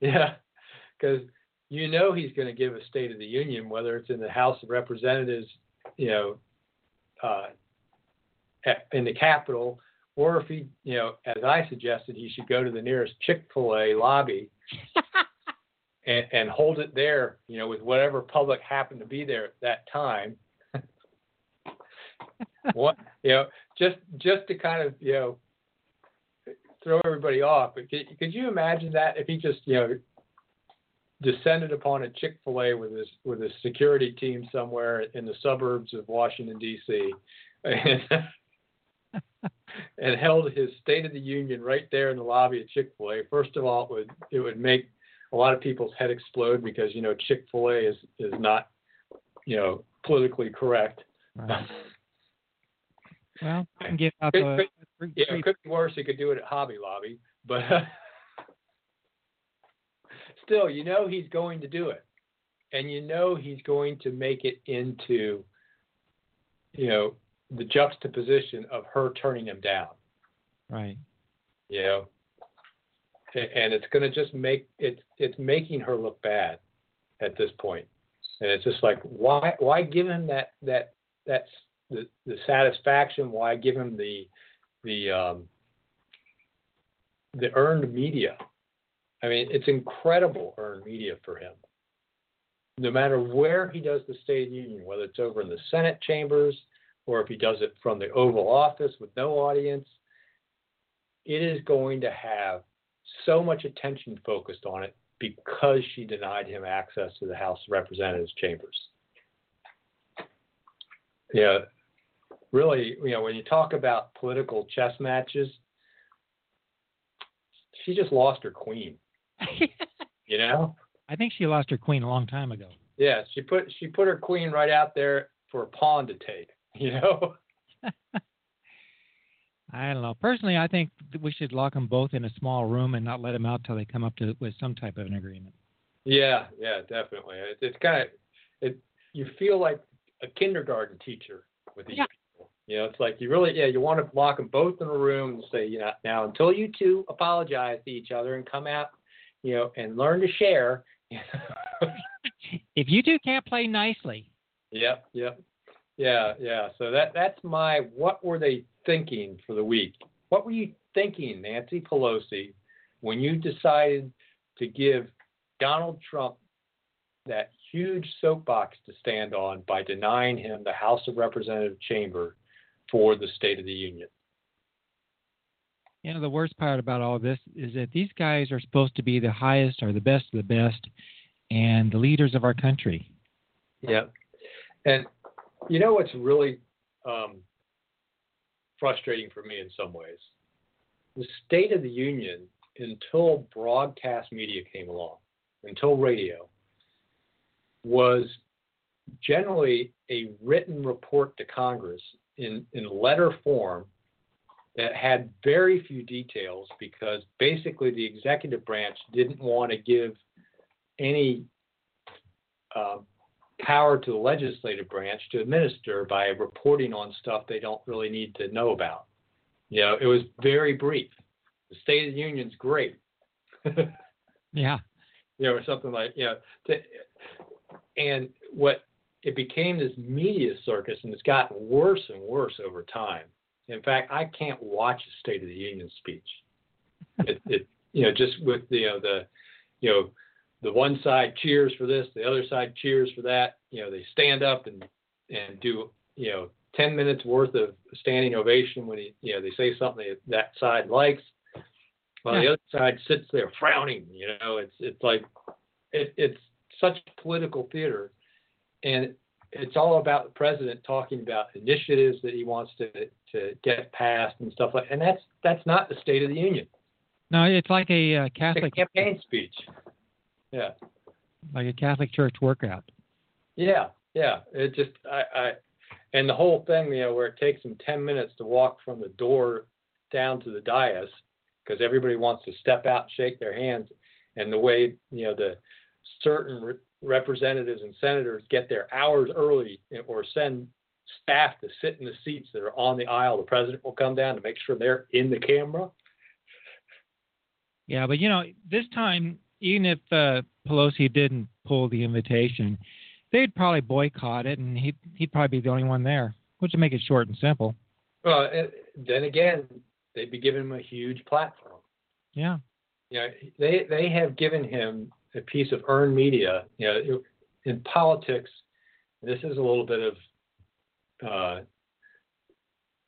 Speaker 2: Yeah, because you know he's going to give a State of the Union, whether it's in the House of Representatives, you know, uh, in the Capitol, or if he, you know, as I suggested, he should go to the nearest Chick Fil A lobby and, and hold it there, you know, with whatever public happened to be there at that time. what, you know, just just to kind of, you know, throw everybody off. But could, could you imagine that if he just, you know, descended upon a Chick Fil A with his with his security team somewhere in the suburbs of Washington D.C. and, and held his State of the Union right there in the lobby of Chick Fil A. First of all, it would it would make a lot of people's head explode because you know Chick Fil A is is not you know politically correct. Right.
Speaker 3: well, and get out the.
Speaker 2: yeah, it could be worse. He could do it at Hobby Lobby, but. still, you know he's going to do it. And you know he's going to make it into, you know, the juxtaposition of her turning him down.
Speaker 3: Right.
Speaker 2: You know, and it's going to just make it, it's making her look bad at this point. And it's just like, why, why give him that, that, that's the, the satisfaction? Why give him the, the, um, the earned media I mean, it's incredible earned media for him. No matter where he does the State of the Union, whether it's over in the Senate chambers or if he does it from the Oval Office with no audience, it is going to have so much attention focused on it because she denied him access to the House of Representatives chambers. Yeah, really, you know, when you talk about political chess matches, she just lost her queen. you know?
Speaker 3: I think she lost her queen a long time ago.
Speaker 2: Yeah, she put she put her queen right out there for a pawn to take. You know.
Speaker 3: I don't know. Personally, I think we should lock them both in a small room and not let them out till they come up to with some type of an agreement.
Speaker 2: Yeah, yeah, definitely. It, it's kind of it. You feel like a kindergarten teacher with these yeah. people. You know, it's like you really, yeah, you want to lock them both in a room and say, you know, now until you two apologize to each other and come out you know, and learn to share.
Speaker 3: if you two can't play nicely.
Speaker 2: Yep, yep. Yeah, yeah. So that that's my what were they thinking for the week? What were you thinking, Nancy Pelosi, when you decided to give Donald Trump that huge soapbox to stand on by denying him the House of Representative chamber for the State of the Union?
Speaker 3: You know the worst part about all this is that these guys are supposed to be the highest or the best of the best and the leaders of our country.
Speaker 2: Yeah. And you know what's really um, frustrating for me in some ways? The state of the union until broadcast media came along until radio was generally a written report to congress in, in letter form that had very few details because basically the executive branch didn't want to give any uh, power to the legislative branch to administer by reporting on stuff they don't really need to know about. You know, it was very brief. The State of the Union's great.
Speaker 3: yeah.
Speaker 2: You know, or something like you know, to, and what it became this media circus, and it's gotten worse and worse over time In fact, I can't watch a State of the Union speech. it, it you know just with the you know, the you know the one side cheers for this, the other side cheers for that. You know they stand up and and do you know 10 minutes worth of standing ovation when he, you know they say something that, that side likes while the other side sits there frowning you know it's it's like it, it's such political theater and it's all about the president talking about initiatives that he wants to to get passed and stuff like and that's that's not the state of the union.
Speaker 3: No it's like a uh, catholic
Speaker 2: a campaign speech. Yeah.
Speaker 3: Like a catholic church workout.
Speaker 2: Yeah yeah. It just i i and the whole thing, you know, where it takes them 10 minutes to walk from the door down to the dais because everybody wants to step out and shake their hands. And the way, you know, the certain representatives and senators get there hours early or send staff to sit in the seats that are on the aisle, the president will come down to make sure they're in the camera.
Speaker 3: Yeah, but you know, this time, even if uh, Pelosi didn't pull the invitation, they'd probably boycott it, and he'd he'd probably be the only one there, which would make it short and simple.
Speaker 2: Well, then again, they'd be giving him a huge platform.
Speaker 3: Yeah.
Speaker 2: You know, they they have given him a piece of earned media. You know, in politics, this is a little bit of uh,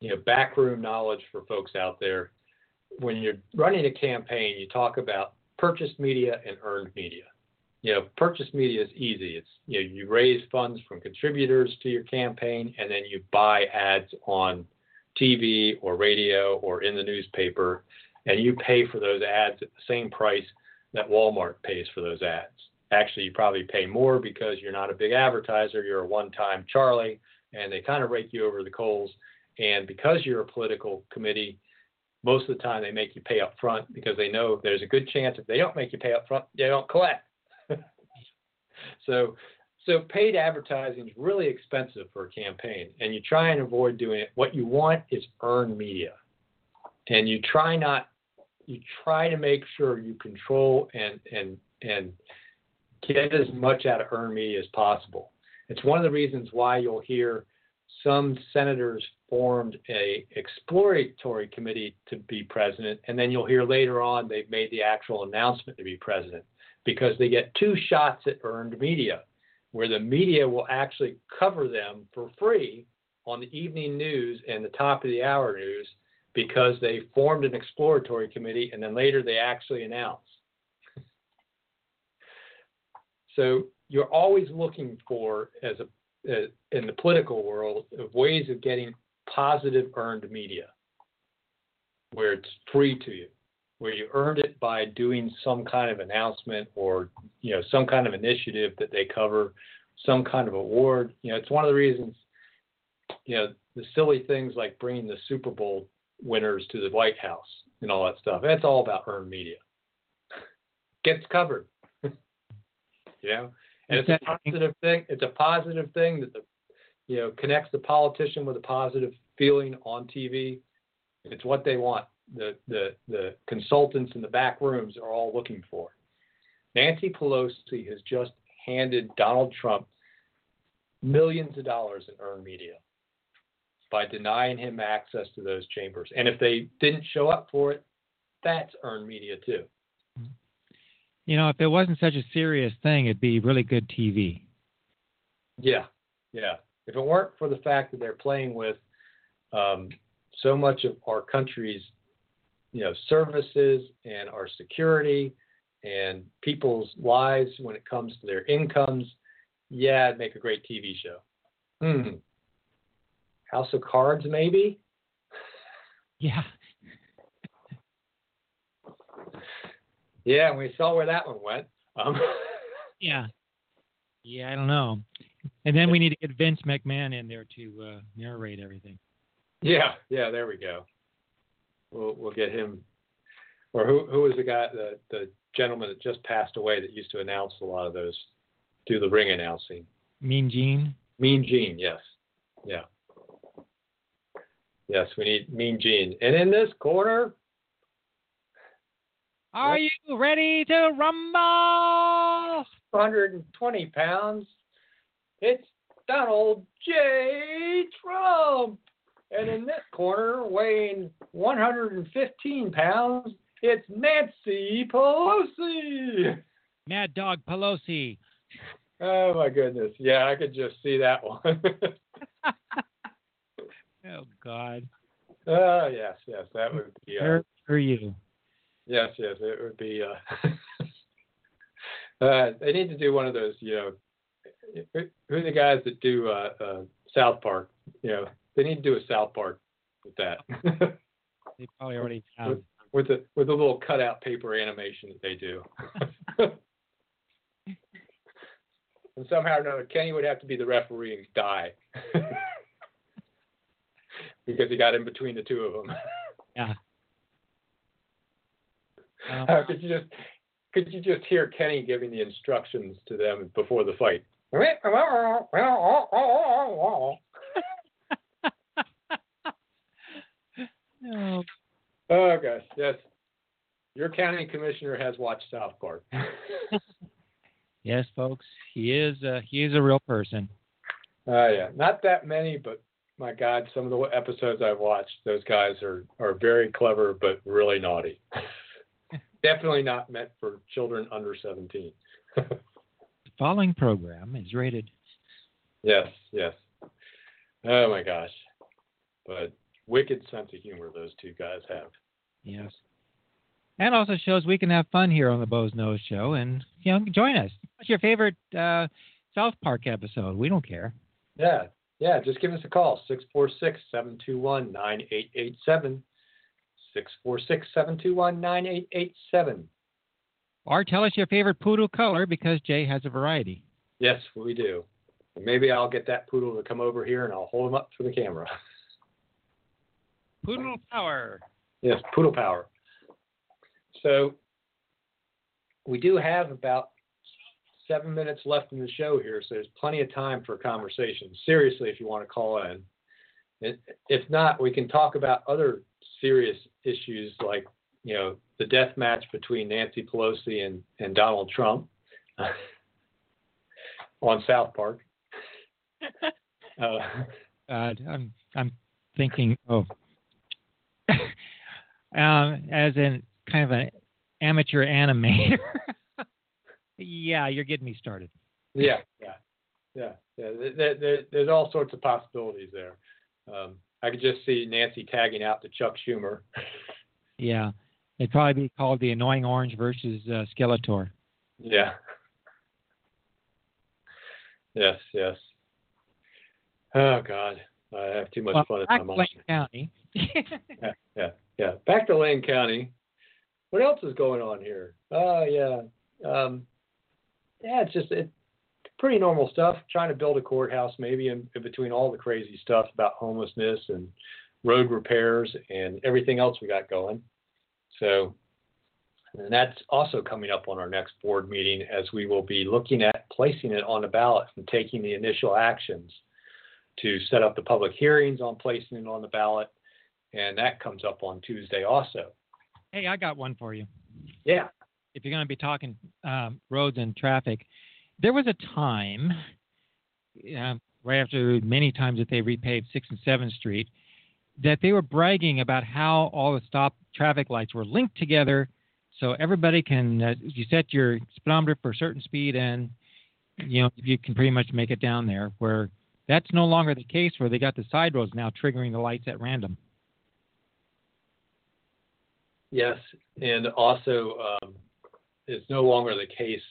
Speaker 2: you know backroom knowledge for folks out there. When you're running a campaign, you talk about purchased media and earned media you know, purchased media is easy. It's you know, you raise funds from contributors to your campaign, and then you buy ads on TV or radio or in the newspaper, and you pay for those ads at the same price that Walmart pays for those ads. Actually, you probably pay more because you're not a big advertiser. You're a one-time Charlie, and they kind of rake you over the coals. And because you're a political committee, most of the time they make you pay up front because they know there's a good chance if they don't make you pay up front, they don't collect. so so paid advertising is really expensive for a campaign, and you try and avoid doing it. What you want is earned media, and you try not you try to make sure you control and and and get as much out of earned media as possible. It's one of the reasons why you'll hear some senators formed a exploratory committee to be president, and then you'll hear later on they've made the actual announcement to be president because they get two shots at earned media, where the media will actually cover them for free on the evening news and the top of the hour news because they formed an exploratory committee and then later they actually announced. So you're always looking for, as a in the political world, of ways of getting positive earned media, where it's free to you where you earned it by doing some kind of announcement or you know some kind of initiative that they cover, some kind of award. You know, it's one of the reasons you know the silly things like bringing the Super Bowl winners to the White House and all that stuff. That's all about earned media. Gets covered. you know, and it's a positive thing. It's a positive thing that the you know connects the politician with a positive feeling on TV. It's what they want the, the, the consultants in the back rooms are all looking for. Nancy Pelosi has just handed Donald Trump millions of dollars in earned media by denying him access to those chambers. And if they didn't show up for it, that's earned media too.
Speaker 3: You know, if it wasn't such a serious thing, it'd be really good TV.
Speaker 2: Yeah, yeah. If it weren't for the fact that they're playing with um, so much of our country's you know services and our security and people's lives when it comes to their incomes, yeah, it'd make a great TV show. Hmm. House of Cards, maybe.
Speaker 3: Yeah.
Speaker 2: yeah, and we saw where that one went. Um,
Speaker 3: yeah. Yeah, I don't know. And then we need to get Vince McMahon in there to uh, narrate everything.
Speaker 2: Yeah, yeah, there we go we'll we'll get him. Or who who was the guy the the gentleman that just passed away that used to announce a lot of those, do the ring announcing?
Speaker 3: Mean Gene.
Speaker 2: Mean Gene, yes, yeah, yes. We need Mean Gene, and in this corner.
Speaker 3: Are you ready to rumble?
Speaker 2: 120 pounds. It's Donald J. Trump. And in this corner, weighing 115 pounds, it's Nancy Pelosi.
Speaker 3: Mad Dog Pelosi.
Speaker 2: Oh my goodness. Yeah, I could just see that one.
Speaker 3: oh God.
Speaker 2: Oh yes, yes, that would be. Uh,
Speaker 3: for you.
Speaker 2: Yes, yes, it would be. Uh, uh, they need to do one of those. You know, who are the guys that do uh, uh, South Park? You know, they need to do a South Park with that.
Speaker 3: they probably already have.
Speaker 2: With, with the with the little cutout paper animation that they do. and somehow or another, Kenny would have to be the referee and die because he got in between the two of them.
Speaker 3: Yeah.
Speaker 2: Um, uh, could you just could you just hear Kenny giving the instructions to them before the fight?
Speaker 3: oh.
Speaker 2: oh gosh, yes. Your county commissioner has watched South Park.
Speaker 3: yes, folks, he is a, he is a real person.
Speaker 2: Uh, yeah, not that many, but my God, some of the episodes I've watched, those guys are are very clever, but really naughty. Definitely not meant for children under 17.
Speaker 3: the following program is rated.
Speaker 2: Yes, yes. Oh my gosh. But wicked sense of humor those two guys have.
Speaker 3: Yes. And also shows we can have fun here on the Boze Noze Show and you know join us. What's your favorite uh, South Park episode? We don't care.
Speaker 2: Yeah, yeah. Just give us a call 646 721 9887. 646 721 9887.
Speaker 3: Or tell us your favorite poodle color because Jay has a variety.
Speaker 2: Yes, we do. Maybe I'll get that poodle to come over here and I'll hold him up for the camera.
Speaker 3: Poodle power.
Speaker 2: Yes, poodle power. So we do have about seven minutes left in the show here, so there's plenty of time for conversation. Seriously, if you want to call in. If not, we can talk about other serious issues like, you know, the death match between Nancy Pelosi and, and Donald Trump on South Park.
Speaker 3: uh, God, I'm I'm thinking, oh, um, as in kind of an amateur animator. Yeah, you're getting me started.
Speaker 2: Yeah, yeah, yeah, yeah. There, there, there's all sorts of possibilities there. Um, I could just see Nancy tagging out to Chuck Schumer.
Speaker 3: yeah, it'd probably be called the Annoying Orange versus uh, Skeletor.
Speaker 2: Yeah. Yes, yes. Oh God, I have too much
Speaker 3: well,
Speaker 2: fun
Speaker 3: at my Lane County.
Speaker 2: yeah, yeah, yeah. Back to Lane County. What else is going on here? Oh yeah, um, yeah. It's just it, pretty normal stuff. Trying to build a courthouse, maybe in, in between all the crazy stuff about homelessness and road repairs and everything else we got going. So, and that's also coming up on our next board meeting as we will be looking at placing it on the ballot and taking the initial actions to set up the public hearings on placing it on the ballot. And that comes up on Tuesday also.
Speaker 3: Hey, I got one for you.
Speaker 2: Yeah.
Speaker 3: If you're going to be talking um, roads and traffic, there was a time, uh, right after many times that they repaved 6th and 7th Street, that they were bragging about how all the stop traffic lights were linked together so everybody can, uh, you set your speedometer for a certain speed and, you know, you can pretty much make it down there where that's no longer the case where they got the side roads now triggering the lights at random.
Speaker 2: Yes, and also um, it's no longer the case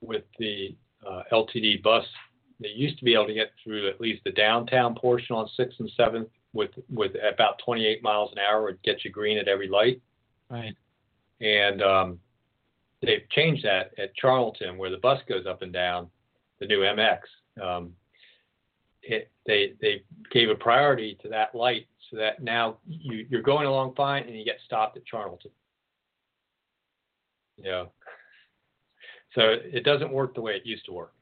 Speaker 2: with the uh, LTD bus. They used to be able to get through at least the downtown portion on Sixth and Seventh with with about 28 miles an hour and get you green at every light.
Speaker 3: Right.
Speaker 2: And um, they've changed that at Charnelton, where the bus goes up and down, the new EmX. Um, it, they they gave a priority to that light so that now you, you're going along fine and you get stopped at Charnelton. Yeah. So it doesn't work the way it used to work.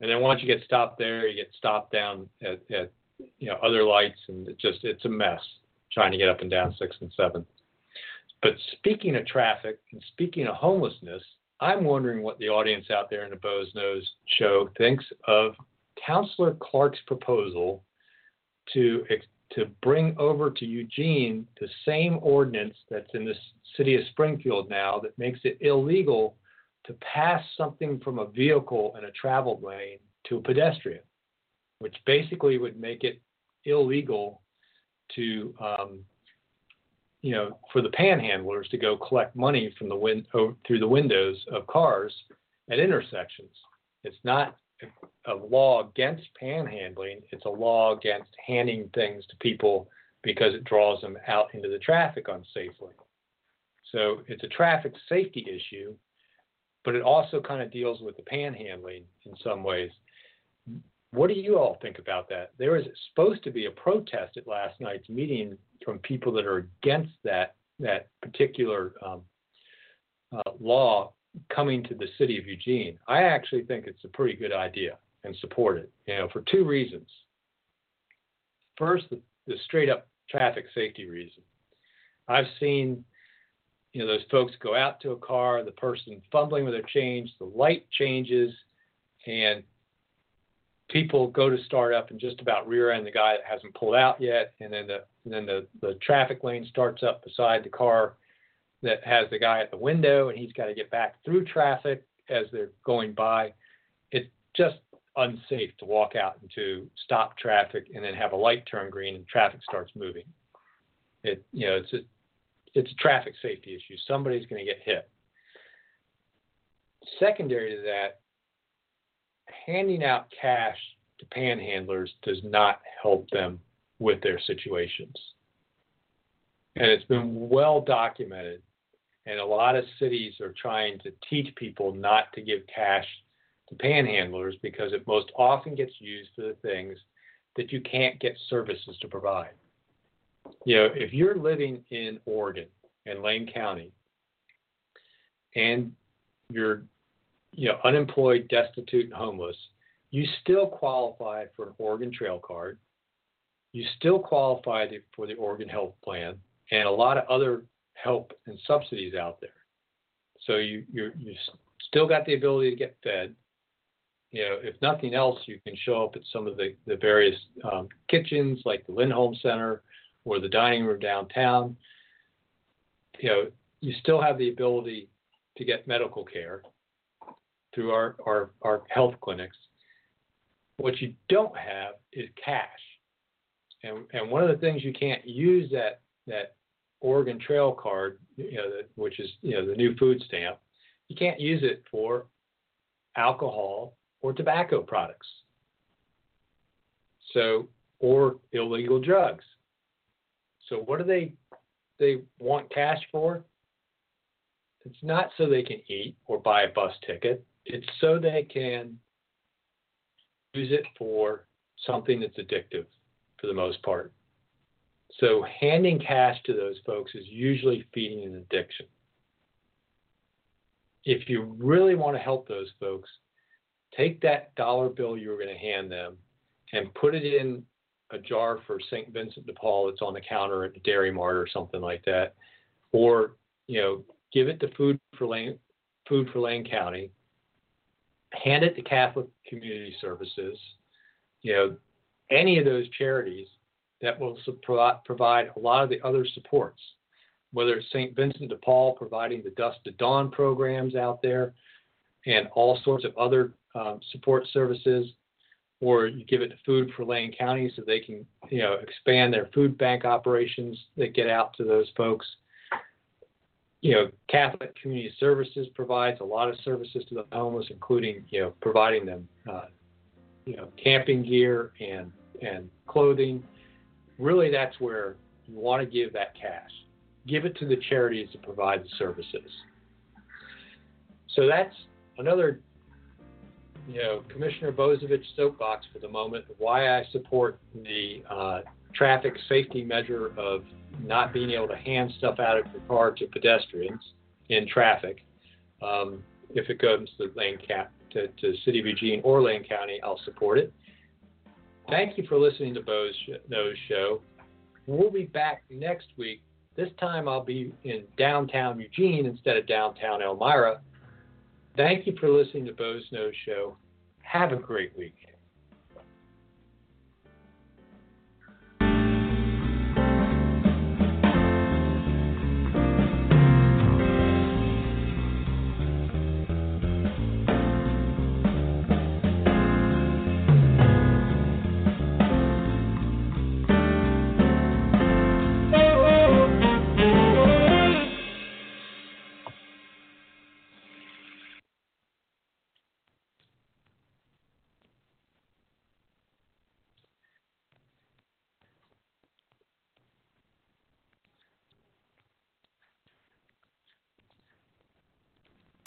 Speaker 2: And then once you get stopped there, you get stopped down at, at you know other lights, and it just it's a mess trying to get up and down six and seven. But speaking of traffic and speaking of homelessness, I'm wondering what the audience out there in the Boze Noze show thinks of Councillor Clark's proposal to to bring over to Eugene the same ordinance that's in the city of Springfield now that makes it illegal to pass something from a vehicle in a travel lane to a pedestrian, which basically would make it illegal to, um, you know, for the panhandlers to go collect money from the win- through the windows of cars at intersections. It's not a law against panhandling. It's a law against handing things to people because it draws them out into the traffic unsafely. So it's a traffic safety issue, but it also kind of deals with the panhandling in some ways. What do you all think about that? There was supposed to be a protest at last night's meeting from people that are against that that particular um, uh, law coming to the city of Eugene. I actually think it's a pretty good idea and support it, you know, for two reasons. First, the, the straight up traffic safety reason. I've seen, you know, those folks go out to a car, the person fumbling with their change, the light changes, and people go to start up and just about rear end the guy that hasn't pulled out yet, and then the and then the, the traffic lane starts up beside the car that has the guy at the window and he's got to get back through traffic as they're going by. It's just unsafe to walk out into stop traffic and then have a light turn green and traffic starts moving. It you know it's a it's a traffic safety issue. Somebody's going to get hit. Secondary to that, handing out cash to panhandlers does not help them with their situations. And it's been well documented and a lot of cities are trying to teach people not to give cash to panhandlers because it most often gets used for the things that you can't get services to provide. You know, if you're living in Oregon and Lane County and you're you know unemployed, destitute, and homeless, you still qualify for an Oregon Trail Card. You still qualify for the Oregon Health Plan and a lot of other help and subsidies out there. So you you you still got the ability to get fed. You know, if nothing else, you can show up at some of the the various um, kitchens like the Lindholm Center or the dining room downtown. You know, you still have the ability to get medical care through our, our, our health clinics. What you don't have is cash. And, and one of the things you can't use that, that Oregon Trail Card, you know, which is you know the new food stamp, you can't use it for alcohol or tobacco products. So or illegal drugs. So what do they they want cash for? It's not so they can eat or buy a bus ticket. It's so they can use it for something that's addictive for the most part. So handing cash to those folks is usually feeding an addiction. If you really want to help those folks, take that dollar bill you were going to hand them and put it in a jar for St. Vincent de Paul that's on the counter at the Dari Mart or something like that, or you know, give it to Food for Lane, Food for Lane County, hand it to Catholic Community Services, you know, any of those charities that will provide a lot of the other supports, whether it's St. Vincent de Paul providing the Dusk to Dawn programs out there and all sorts of other um, support services, or you give it to Food for Lane County so they can, you know, expand their food bank operations that get out to those folks. You know, Catholic Community Services provides a lot of services to the homeless, including, you know, providing them, uh, you know, camping gear and and clothing really that's where you want to give that cash. Give it to the charities that provide the services. So that's another, you know, Commissioner Bozievich soapbox for the moment why I support the uh, traffic safety measure of not being able to hand stuff out of your car to pedestrians in traffic. Um, if it goes to Lane Cap to, to City of Eugene or Lane County, I'll support it. Thank you for listening to Boze Noze Show. We'll be back next week. This time I'll be in downtown Eugene instead of downtown Elmira. Thank you for listening to Boze Noze Show. Have a great week.